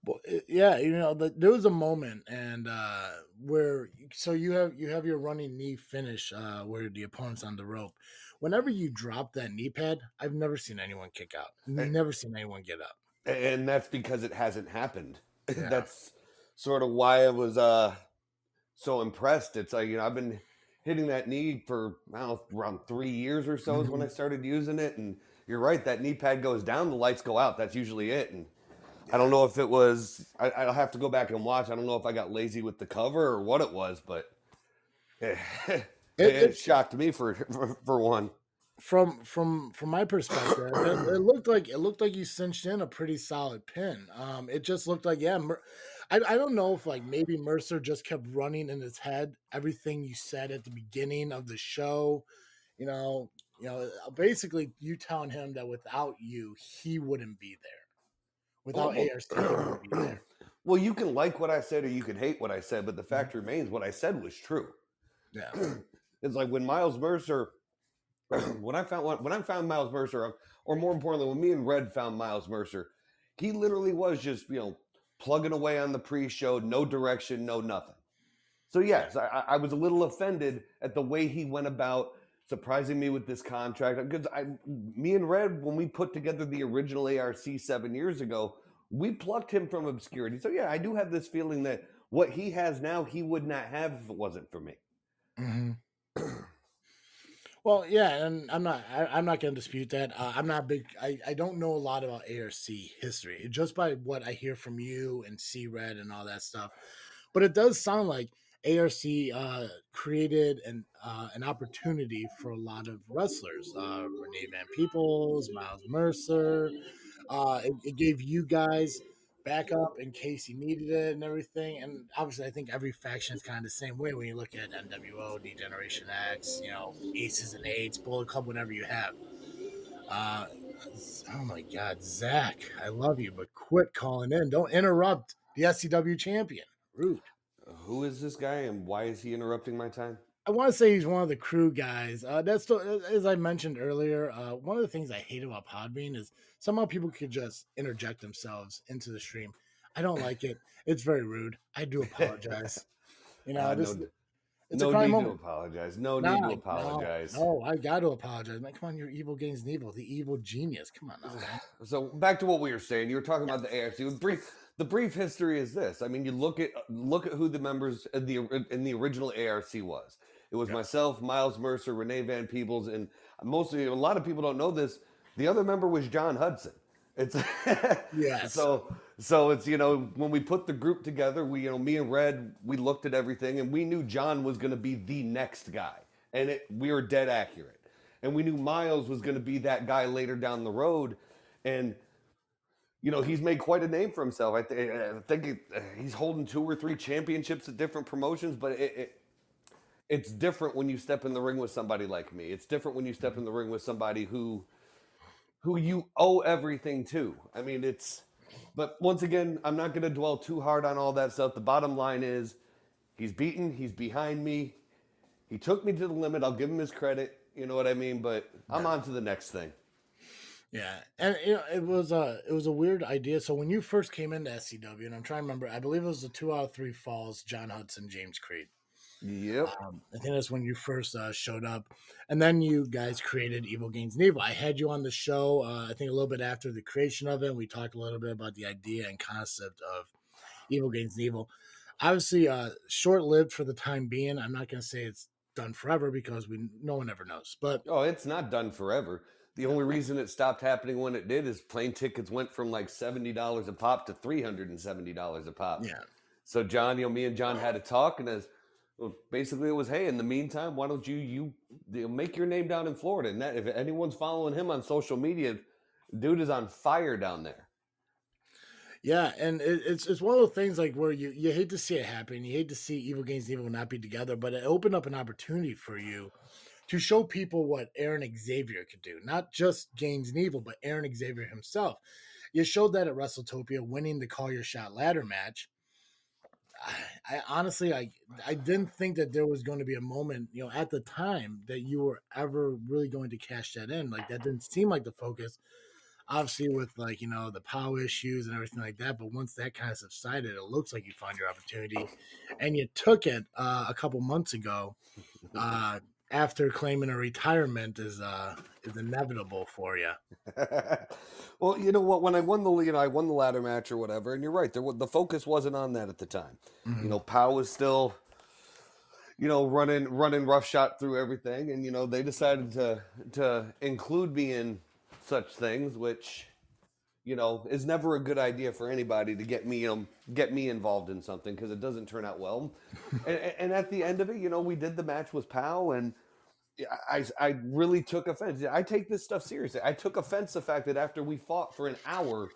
Well, yeah, you know, the, there was a moment and uh where so you have you have your running knee finish uh where the opponent's on the rope. Whenever you drop that knee pad, I've never seen anyone kick out. And, never seen anyone get up. And that's because it hasn't happened. *laughs* Yeah. that's sort of why I was uh so impressed. It's like, you know, I've been hitting that knee for I don't know, around three years or so is when I mm-hmm. started using it. And you're right, that knee pad goes down, the lights go out. That's usually it. And I don't know if it was, I, will have to go back and watch. I don't know if I got lazy with the cover or what it was, but *laughs* it, it, shocked me for, for, for one from from from my perspective, it, it, *clears throat* looked like it looked like you cinched in a pretty solid pin. Um, it just looked like yeah, Mer- I, I don't know if like maybe Mercer just kept running in his head everything you said at the beginning of the show. You know, you know, basically you telling him that without you, he wouldn't be there. Without well, ARC, he there. Well, you can like what I said or you can hate what I said, but the fact mm-hmm. remains what I said was true. Yeah. *clears throat* it's like when Miles Mercer *clears throat* when I found when I found Miles Mercer, or more importantly, when me and Red found Miles Mercer, he literally was just you know plugging away on the pre-show, no direction, no nothing. So yes, I, I, was a little offended at the way he went about surprising me with this contract because I, me and Red, when we put together the original ARC seven years ago, we plucked him from obscurity. So yeah, I do have this feeling that what he has now, he would not have if it wasn't for me. Mm-hmm. *clears throat* Well, yeah, and I'm not. I, am not going to dispute that. Uh, I'm not big. I, I don't know a lot about ARC history, just by what I hear from you and C Red and all that stuff. But it does sound like ARC uh, created an uh, an opportunity for a lot of wrestlers. Uh, Renee Van Peebles, Miles Mercer. Uh, it, it gave you guys backup in case he needed it and everything. And obviously, I think every faction is kind of the same way when you look at NWO, D-Generation X, you know, Aces and Eights, Bullet Club, whatever you have. Uh, oh my God, Zach, I love you, but quit calling in. Don't interrupt the SCW champion. Rude. Who is this guy and why is he interrupting my time? I want to say he's one of the crew guys. Uh, that's the, as I mentioned earlier. Uh, one of the things I hate about Podbean is somehow people could just interject themselves into the stream. I don't like it. It's very rude. I do apologize. *laughs* You know, Uh, this, no it's no a crime need moment. to apologize. No Nah, need to apologize. No, I got to apologize. Man, come on, you're evil gains evil, the evil genius. Come on, now. *sighs* So back to what we were saying. You were talking about the. The brief, the brief history is this. I mean, you look at look at who the members in the in the original ARC was. It was Yeah. myself, Miles Mercer, Renee Van Peebles, and mostly a lot of people don't know this. The other member was John Hudson. It's *laughs* Yes. So so it's you know when we put the group together, we you know me and Red we looked at everything and we knew John was going to be the next guy, and it we were dead accurate, and we knew Miles was going to be that guy later down the road, and you know he's made quite a name for himself. I, th- I think it, uh, he's holding two or three championships at different promotions, but it, it it's different when you step in the ring with somebody like me. It's different when you step in the ring with somebody who who you owe everything to. I mean, it's but once again, I'm not going to dwell too hard on all that stuff. The bottom line is he's beaten, he's behind me. He took me to the limit. I'll give him his credit. You know what I mean? But I'm on to the next thing. Yeah, and you know it was a it was a weird idea. So when you first came into SCW, and I'm trying to remember, I believe it was the two out of three falls, John Hudson, James Creed. Yep. Um, I think that's when you first uh, showed up, and then you guys created Evil Gains Evil. I had you on the show. Uh, I think a little bit after the creation of it. We talked a little bit about the idea and concept of Evil Gains Evil. Obviously, uh, short lived for the time being. I'm not going to say it's done forever because we no one ever knows. But Oh, it's not done forever. The only reason it stopped happening when it did is plane tickets went from like seventy dollars a pop to three hundred and seventy dollars a pop. yeah, So John, you know, me and John had a talk, and as well, basically it was, hey, in the meantime, why don't you you, you know, make your name down in Florida? And that if anyone's following him on social media, dude is on fire down there. Yeah, and it, it's it's one of those things like where you you hate to see it happen. You hate to see Evil Gains and Evil not be together, but it opened up an opportunity for you to show people what Arron Xavier could do. Not just Gains and Evil, but Arron Xavier himself. You showed that at WrestleTopia, winning the Call Your Shot ladder match. I, I honestly, I I didn't think that there was going to be a moment, you know, at the time that you were ever really going to cash that in. Like that didn't seem like the focus obviously with like you know the power issues and everything like that but once that kind of subsided it looks like you found your opportunity and you took it uh, a couple months ago *laughs* uh, after claiming a retirement is uh is inevitable for you *laughs* well, you know what? When I won the you know I won the ladder match or whatever, and you're right. There the focus wasn't on that at the time. You know, Pow was still, you know, running running roughshod through everything, and you know they decided to to include me in such things, which you know is never a good idea for anybody to get me um get me involved in something because it doesn't turn out well. *laughs* and, and at the end of it, you know, we did the match with Pow and. I, I really took offense. I take this stuff seriously. I took offense the fact that after we fought for an hour,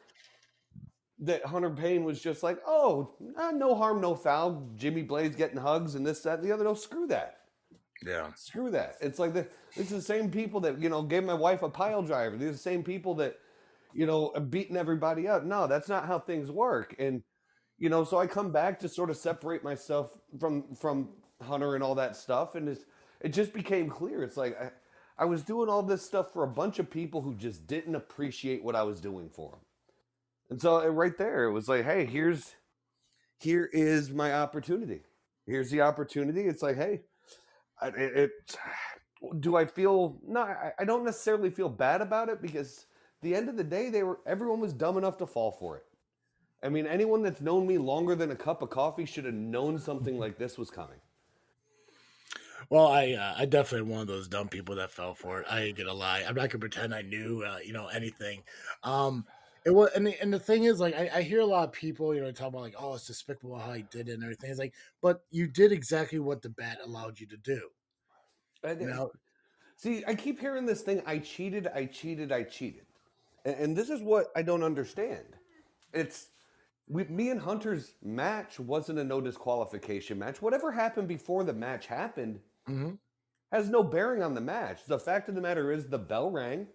that Hunter Payne was just like, "Oh, ah, no harm, no foul." Jimmy Blaze getting hugs and this, that, and the other. No, screw that. yeah Screw that. It's like the it's the same people that you know gave my wife a pile driver. These are the same people that you know beating everybody up. No, that's not how things work. And you know, so I come back to sort of separate myself from from Hunter and all that stuff, and it's, it just became clear. It's like I, I was doing all this stuff for a bunch of people who just didn't appreciate what I was doing for them. And so uh, right there, it was like, hey, here's here is my opportunity. Here's the opportunity. It's like, hey, it, it do I feel no I, I don't necessarily feel bad about it because the end of the day they were everyone was dumb enough to fall for it. I mean anyone that's known me longer than a cup of coffee should have known something like this was coming. Well i uh, i definitely one of those dumb people that fell for it. I ain't gonna lie. I'm not gonna pretend i knew uh, you know anything. Um it was and the, and the thing is like I, I hear a lot of people you know talk about like oh it's despicable how he did it and everything. It's like but you did exactly what the bat allowed you to do. And- you know? See i keep hearing this thing i cheated i cheated i cheated and, and this is what i don't understand it's we, me and hunter's match wasn't a no disqualification match whatever happened before the match happened Mhm. has no bearing on the match. The fact of the matter is, the bell rang.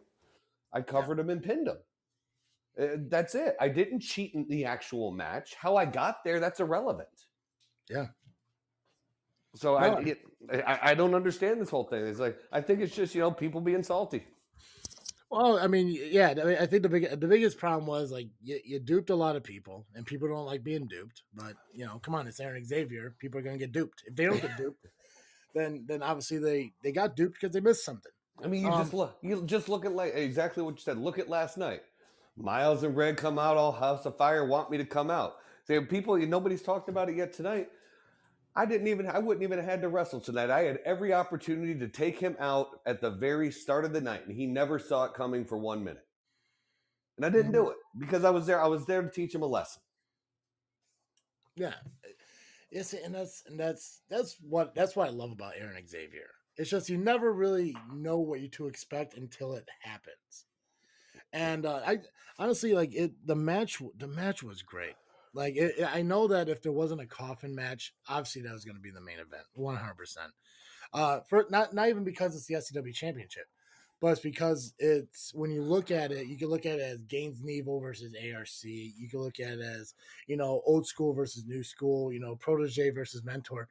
I covered him and pinned him. Uh, that's it. I didn't cheat in the actual match. How I got there, that's irrelevant. Yeah. So No, I, I- it, I I don't understand this whole thing. It's like I think it's just you know people being salty. Well, I mean, yeah, I, mean, I think the big the biggest problem was like you, you duped a lot of people, and people don't like being duped. But you know, come on, it's Arron Xavier. People are gonna get duped. If they don't get duped, *laughs* then then obviously they they got duped because they missed something. I mean, you just Um, look. You just look at like exactly what you said. Look at last night. Miles and Red come out all House of Fire. Want me to come out? Say people. Nobody's talked about it yet tonight. I didn't even. I wouldn't even have had to wrestle tonight. I had every opportunity to take him out at the very start of the night, and he never saw it coming for one minute. And I didn't do it because I was there. I was there to teach him a lesson. Yeah, yes, and that's and that's that's what that's what I love about Arron Xavier. It's just you never really know what you to expect until it happens. And uh, I honestly like it. The match, the match was great. Like it, I know that if there wasn't a coffin match, obviously that was going to be the main event, one hundred percent. Uh, for not not even because it's the SCW championship, but it's because it's when you look at it, you can look at it as Gaines Neville versus ARC. You can look at it as you know old school versus new school. You know protege versus mentor.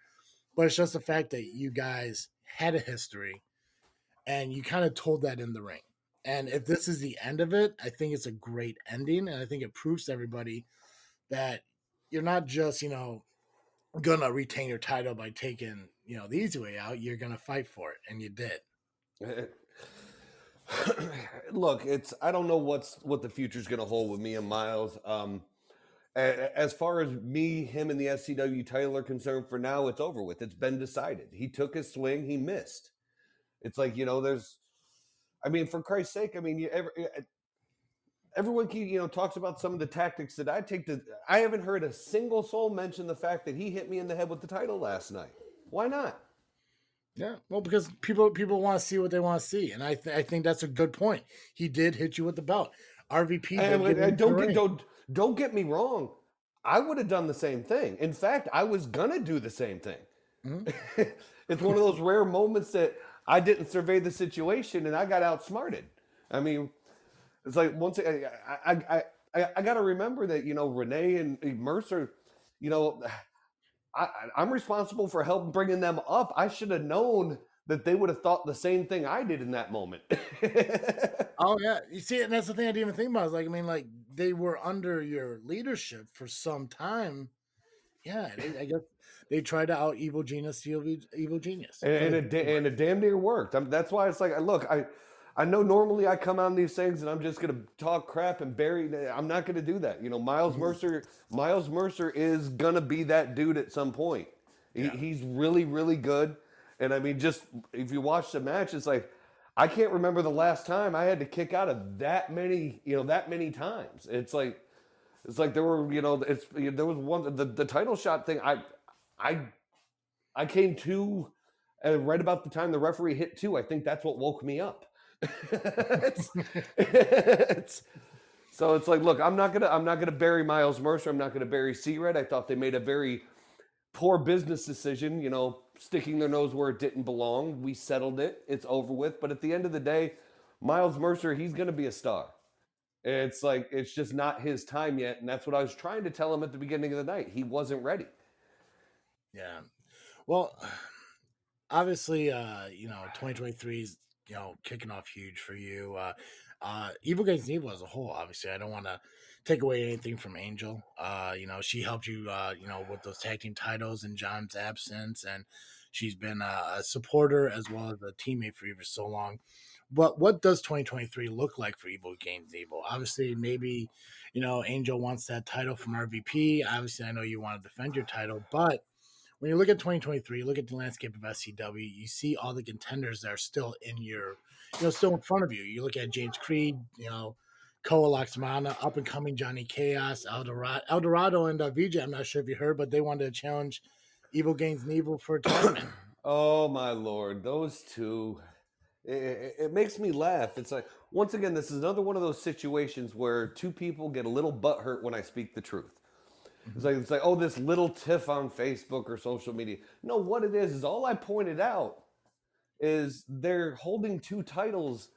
But it's just the fact that you guys had a history, and you kind of told that in the ring. And if this is the end of it, I think it's a great ending, and I think it proves to everybody that you're not just you know gonna retain your title by taking you know the easy way out. You're gonna fight for it, and you did. Eh, eh. *clears throat* Look, it's I don't know what's what the future's to hold with me and Miles. Um, as far as me, him, and the SCW title are concerned, for now it's over with. It's been decided. He took his swing, he missed. It's like you know, there's. I mean, for Christ's sake, I mean, you ever. Eh, Everyone, keep, you know, talks about some of the tactics that I take. To, I haven't heard a single soul mention the fact that he hit me in the head with the title last night. Why not? Yeah, well, because people people want to see what they want to see, and I th- I think that's a good point. He did hit you with the belt. RVP. did And, get and don't get don't don't get me wrong. I would have done the same thing. In fact, I was gonna do the same thing. Mhm. *laughs* it's one of those rare moments that I didn't survey the situation and I got outsmarted. I mean, it's like once I I I, I, I got to remember that you know Renee and Mercer, you know, I, I'm responsible for helping bringing them up. I should have known that they would have thought the same thing I did in that moment. *laughs* Oh yeah, you see, and that's the thing I didn't even think about. Is like, I mean, like they were under your leadership for some time. Yeah, they, I guess they tried to out evil genius, evil, evil genius, and, and, it, and it damn near worked. i that's why it's like, look, I, I know normally I come on these things and I'm just gonna talk crap and bury. I'm not gonna do that. You know, Miles Mercer, Miles Mercer is gonna be that dude at some point. He, He's really, really good. And I mean, just if you watch the match, it's like I can't remember the last time I had to kick out of that many, you know, that many times. It's like, it's like there were, you know, it's there was one the, the title shot thing. I, I, I came to uh, right about the time the referee hit two. I think that's what woke me up. *laughs* it's, it's- so it's like, look, I'm not gonna, I'm not gonna bury Miles Mercer. I'm not gonna bury C Red. I thought they made a very poor business decision. You know, sticking their nose where it didn't belong. We settled it. It's over with. But at the end of the day, Miles Mercer, he's gonna be a star. It's like it's just not his time yet, and that's what I was trying to tell him at the beginning of the night. He wasn't ready. Yeah. Well, *sighs* obviously, uh, you know, 2023 is, you know, kicking off huge for you. Uh, uh, Evil Gains Evil as a whole, obviously, I don't want to take away anything from Angel. Uh, you know, she helped you, uh, you know, with those tag team titles in John's absence, and she's been a, a supporter as well as a teammate for you for so long. But what does 2023 look like for Evil Gains Evil? Obviously, maybe, you know, Angel wants that title from RVP. Obviously, I know you want to defend your title, but when you look at 2023, you look at the landscape of SCW, you see all the contenders that are still in your, you know, still in front of you. You look at James Creed, you know, Koa Laxmana, up and coming Johnny Chaos, Eldorado, Eldorado and uh, VJ. I'm not sure if you heard, but they wanted to challenge Evil Gains and Evil for a tournament. *coughs* Oh my lord, those two. It, it, it makes me laugh. It's like once again, this is another one of those situations where two people get a little butthurt when I speak the truth. It's like it's like oh, this little tiff on Facebook or social media. No, what it is is all I pointed out is they're holding two titles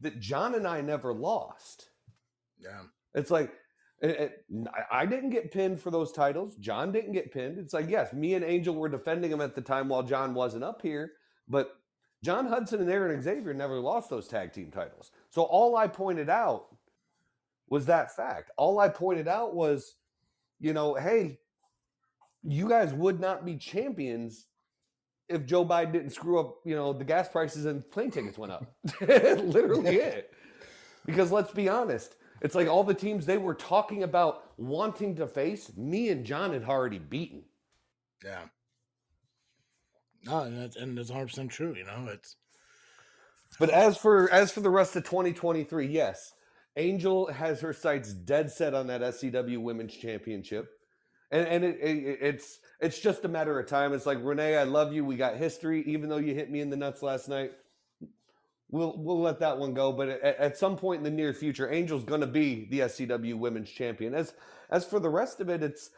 that John and I never lost. yeah. It's like it, it- I- didn't get pinned for those titles. John didn't get pinned. It's like yes, me and Angel were defending him at the time while John wasn't up here, but John Hudson and Arron Xavier never lost those tag team titles. So all I pointed out was that fact. All I pointed out was, you know, hey, you guys would not be champions if Joe Biden didn't screw up, you know, the gas prices and plane tickets went up. *laughs* Literally it. Because let's be honest, it's like all the teams they were talking about wanting to face, me and John had already beaten. Yeah. No, and that's and that's 100 percent true. You know, it's But as for as for the rest of 2023, yes, Angel has her sights dead set on that SCW Women's Championship, and and it, it, it's it's just a matter of time. It's like Renee, I love you. We got history, even though you hit me in the nuts last night. We'll we'll let that one go. But at, at some point in the near future, Angel's going to be the SCW Women's Champion. As as for the rest of it, it's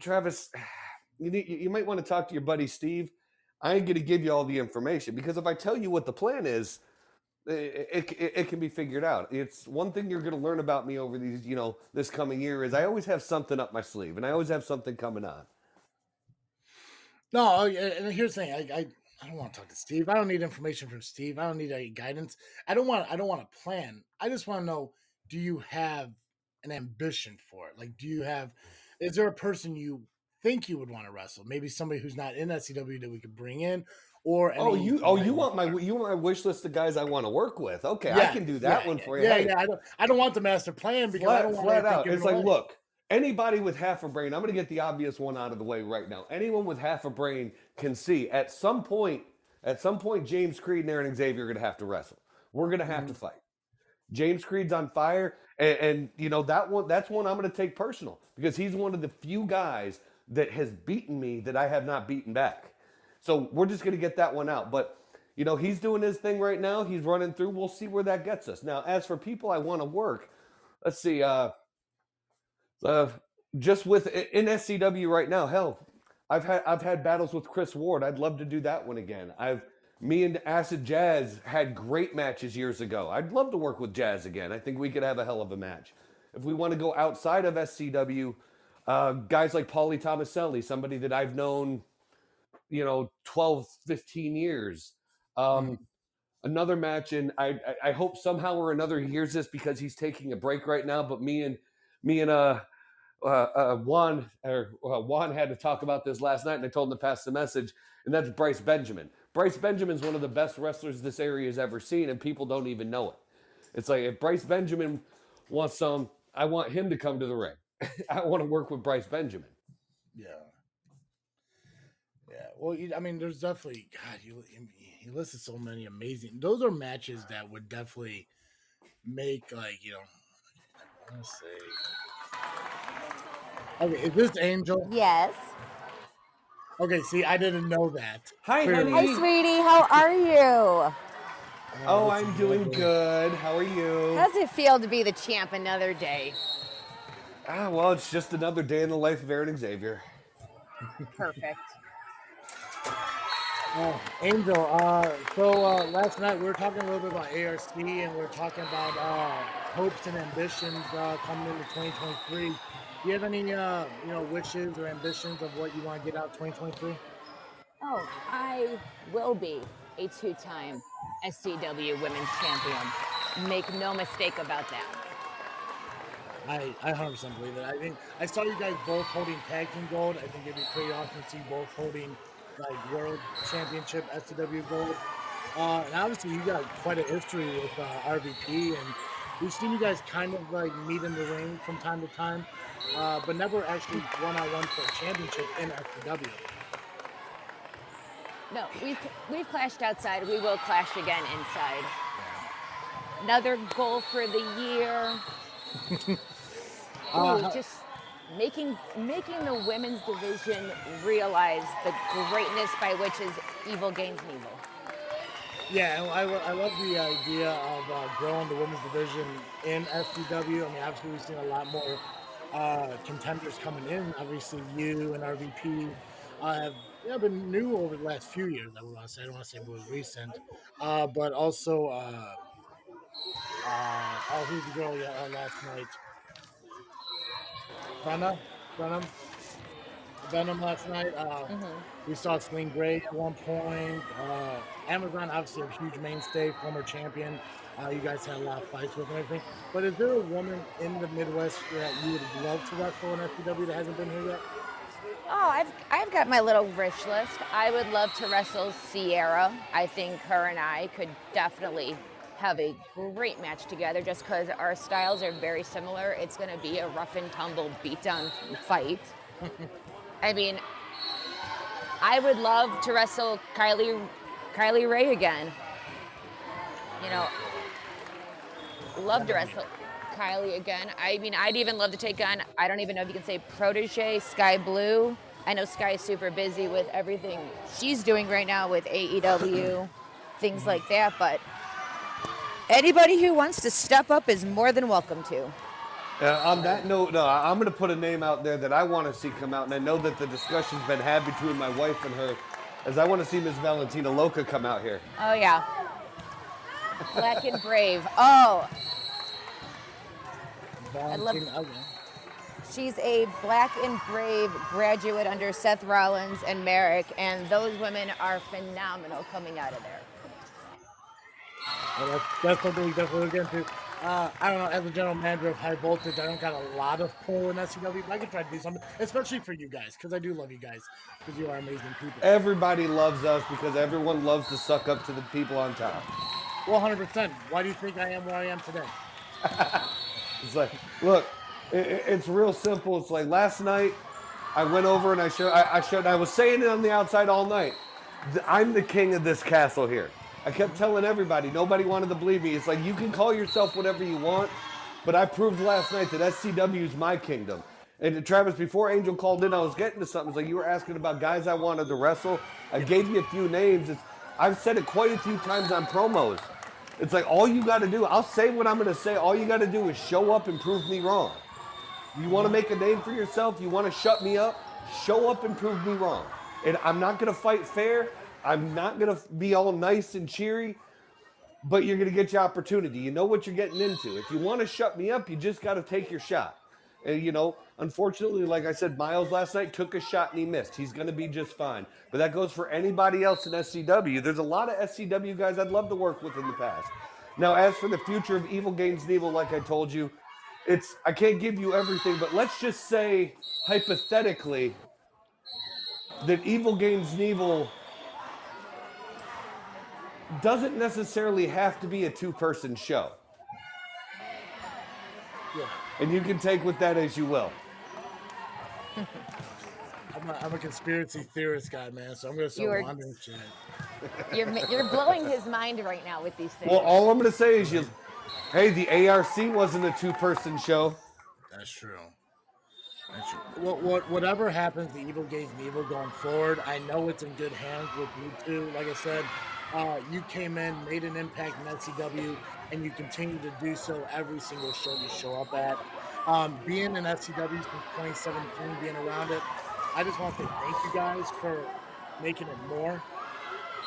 Travis. You need, you might want to talk to your buddy Steve. I ain't going to give you all the information because if I tell you what the plan is, it, it, it, can be figured out. It's one thing you're going to learn about me over these, you know, this coming year is I always have something up my sleeve and I always have something coming on. no. oh, And here's the thing: I, I I don't want to talk to Steve. I don't need information from Steve. I don't need any guidance. I don't want. I don't want a plan. I just want to know: Do you have an ambition for it? Like, do you have? Is there a person you think you would want to wrestle? Maybe somebody who's not in SCW that we could bring in, or Oh, you oh you want my you want my wish list of guys I want to work with? Okay, I can do that yeah, one for you. Yeah, Hey, yeah. I don't. I don't want the master plan because I don't want flat out. It's like, away. look, anybody with half a brain, I'm going to get the obvious one out of the way right now. Anyone with half a brain can see at some point, at some point, James Creed and Arron Xavier are going to have to wrestle. We're going to have Mm-hmm. to fight. James Creed's on fire, and, and you know that one. That's one I'm going to take personal because he's one of the few guys that has beaten me that I have not beaten back. So we're just going to get that one out. But you know he's doing his thing right now. He's running through. We'll see where that gets us. Now, as for people I want to work, let's see. Uh, uh, just with in SCW right now, hell, I've had I've had battles with Chris Ward. I'd love to do that one again. I've me and Acid Jazz had great matches years ago. I'd love to work with Jazz again. I think we could have a hell of a match. If we want to go outside of SCW, uh, guys like Paulie Tomaselli, somebody that I've known, you know, 12, 15 years. Um, Another match, and I, I I hope somehow or another he hears this because he's taking a break right now. But me and me and uh uh, uh, Juan or uh, Juan had to talk about this last night, and I told him to pass the message. And that's Bryce Benjamin. Bryce Benjamin's one of the best wrestlers this area has ever seen, and people don't even know it. It's like if Bryce Benjamin wants some, I want him to come to the ring. *laughs* I want to work with Bryce Benjamin. Yeah. Yeah. Well, I mean, there's definitely God. You he listed so many amazing. Those are matches that would definitely make like you know. I want to say. Okay, is this Angel? Yes. Okay, see, I didn't know that. Hi, Clearly. Hi, sweetie. How are you? Oh, that's I'm doing good. How are you? How does it feel to be the champ another day? Ah, well, it's just another day in the life of Arron Xavier. Perfect. Oh, Angel, uh, so uh, last night we were talking a little bit about ARC and we are talking about uh, hopes and ambitions uh, coming into 2023. Do you have any, uh, you know, wishes or ambitions of what you want to get out 2023? Oh, I will be a two-time SCW Women's Champion. Make no mistake about that. I, I 100% believe it. I think I saw you guys both holding tag team gold. I think it'd be pretty awesome to see both holding like world championship SCW gold. Uh, and obviously you got quite a history with uh, RVP, and we've seen you guys kind of like meet in the ring from time to time, uh, but never actually one on one for a championship in SCW. No, we've we've clashed outside. We will clash again inside. Another goal for the year. *laughs* Ooh, Uh, just making making the women's division realize the greatness by which is evil gains evil. Yeah, I, I love the idea of uh, growing the women's division in SCW. I mean, obviously, we've seen a lot more uh, contenders coming in. Obviously, you and RVP uh, have you know, been new over the last few years. I want to say, I don't want to say more recent, uh, but also uh, Uh, oh, who's the girl yeah, last night? Brenna? Venom? Venom last night. Uh, We saw Sling Gray at one point. Uh, Amazon, obviously a huge mainstay, former champion. Uh, you guys had a lot of fights with and everything. But is there a woman in the Midwest that you would love to wrestle in FPW that hasn't been here yet? Oh, I've I've got my little wish list. I would love to wrestle Sierra. I think her and I could definitely have a great match together just because our styles are very similar. It's going to be a rough and tumble beatdown fight. I mean, I would love to wrestle Kylie Kylie Rae again. You know, love to wrestle Kylie again. I mean, I'd even love to take on, I don't even know if you can say protege, Skye Blue. I know Skye is super busy with everything she's doing right now with AEW, things like that, but anybody who wants to step up is more than welcome to. Uh, on that note, no, I- I'm going to put a name out there that I want to see come out, and I know that the discussion's been had between my wife and her, as I want to see Miss Valentina Loca come out here. Oh, yeah. Black and Brave. Oh, Valentina, okay. She's a black and brave graduate under Seth Rollins and Marek, and those women are phenomenal coming out of there. Well, that's, that's something we definitely get into. Uh, I don't know, as a general manager of High Voltage, I don't got a lot of pull in SCW, but I can try to do something, especially for you guys, because I do love you guys, because you are amazing people. Everybody loves us because everyone loves to suck up to the people on top. Well, 100%. Why do you think I am where I am today? *laughs* It's like, look, i- i it's real simple. It's like last night, I went over and I showed, I, I showed, I was saying it on the outside all night. I'm the king of this castle here. I kept telling everybody, nobody wanted to believe me. It's like you can call yourself whatever you want, but I proved last night that SCW is my kingdom. And uh, Travis, before Angel called in, I was getting to something. It's like you were asking about guys I wanted to wrestle. I gave you a few names. It's, I've said it quite a few times on promos. It's like all you got to do. I'll say what I'm going to say. All you got to do is show up and prove me wrong. You want to make a name for yourself? You want to shut me up? Show up and prove me wrong. And I'm not going to fight fair. I'm not going to be all nice and cheery, but you're going to get your opportunity. You know what you're getting into. If you want to shut me up, you just got to take your shot. And, you know, unfortunately, like I said, Miles last night took a shot and he missed. He's going to be just fine. But that goes for anybody else in SCW. There's a lot of SCW guys I'd love to work with in the past. Now, as for the future of Evil Gains Evil, like I told you, it's I can't give you everything, but let's just say hypothetically that Evil Gains Evil doesn't necessarily have to be a two-person show. Yeah. And you can take with that as you will. *laughs* I'm a, I'm a conspiracy theorist guy, man, so I'm going to You start are- wondering shit. *laughs* You're you're blowing his mind right now with these things. Well, all I'm going to say is you hey, the ARC wasn't a two-person show. That's true. That's true. What, what, whatever happens, the Evil Gains and Evil going forward, I know it's in good hands with you two. Like I said, uh, you came in, made an impact in SCW, and you continue to do so every single show you show up at. Um, being in SCW since 2017, being around it, I just want to say thank you guys for making it more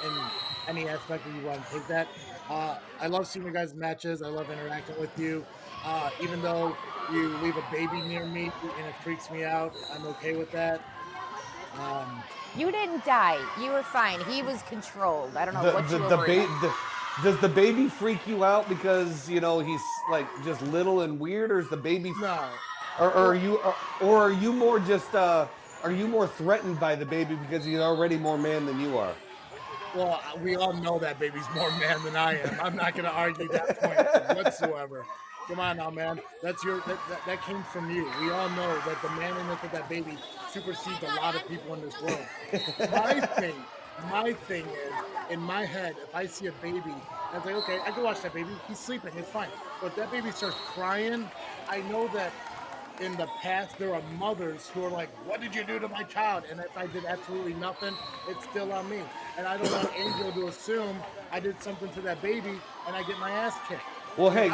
in any aspect that you want to take that. Uh, I love seeing you guys' matches. I love interacting with you. Uh, even though you leave a baby near me and it freaks me out, I'm okay with that. Um, you didn't die. You were fine. He was controlled. I don't know The, what the, you were the, ba- the, does the baby freak you out because, you know, he's like just little and weird or is the baby no, or, or are you or, or are you more just uh are you more threatened by the baby because he's already more man than you are? well, we all know that baby's more man than I am. I'm not going to argue that point whatsoever. Come on now, man. That's your that, that, that came from you. We all know that the manliness of that baby supersedes a lot of people in this world. my thing, my thing is, in my head, if I see a baby, I was like, okay, I can watch that baby. He's sleeping. It's fine. But if that baby starts crying, I know that in the past there are mothers who are like, "What did you do to my child?" And if I did absolutely nothing, it's still on me. And I don't want Angel to assume I did something to that baby and I get my ass kicked. Well, hey,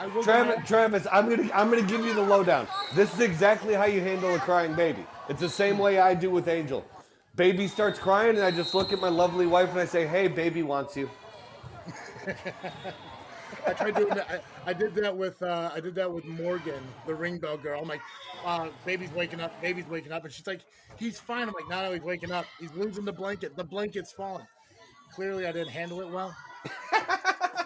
I, I will Travis, Travis, I'm gonna I'm gonna give you the lowdown. This is exactly how you handle a crying baby. It's the same way I do with Angel. Baby starts crying, and I just look at my lovely wife and I say, "Hey, baby wants you." I tried doing that. I, I did that with uh, I did that with Morgan, the ring bell girl. I'm like, uh, baby's waking up, baby's waking up, and she's like, he's fine. I'm like, no, no, he's waking up. He's losing the blanket. The blanket's falling. Clearly, I didn't handle it well.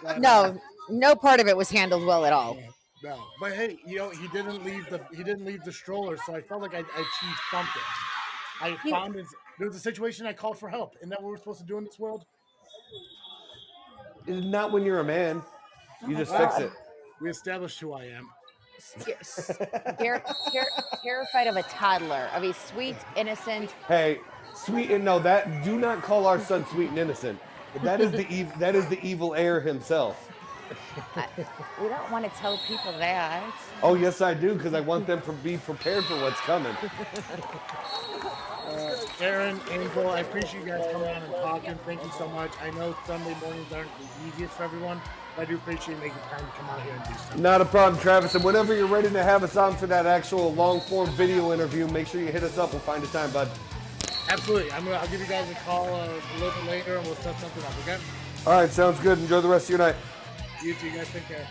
But, *laughs* No, no part of it was handled well at all. no. But hey, you know, he didn't leave the he didn't leave the stroller, so I felt like I, I achieved something. I He- found it. There was a situation I called for help. Isn't that what we're supposed to do in this world? Not when you're a man. You just fix ah. it. We established who I am. Sca- Ter- ter- terrified of a toddler, of a sweet, innocent. Hey, sweet and no, that do not call our son sweet and innocent. That is the ev- that is the evil heir himself. We don't want to tell people that. Oh yes, I do because I want them to be prepared for what's coming. Uh, Arron, Angel, I appreciate you guys coming on and talking. Thank you so much. I know Sunday mornings aren't the easiest for everyone, but I do appreciate you making time to come out here and do something. Not a problem, Travis. And whenever you're ready to have us on for that actual long form video interview, make sure you hit us up. We'll find a time, bud. Absolutely. I'm gonna, I'll give you guys a call uh, a little bit later and we'll set something up, okay? All right, sounds good. Enjoy the rest of your night. You two guys take care.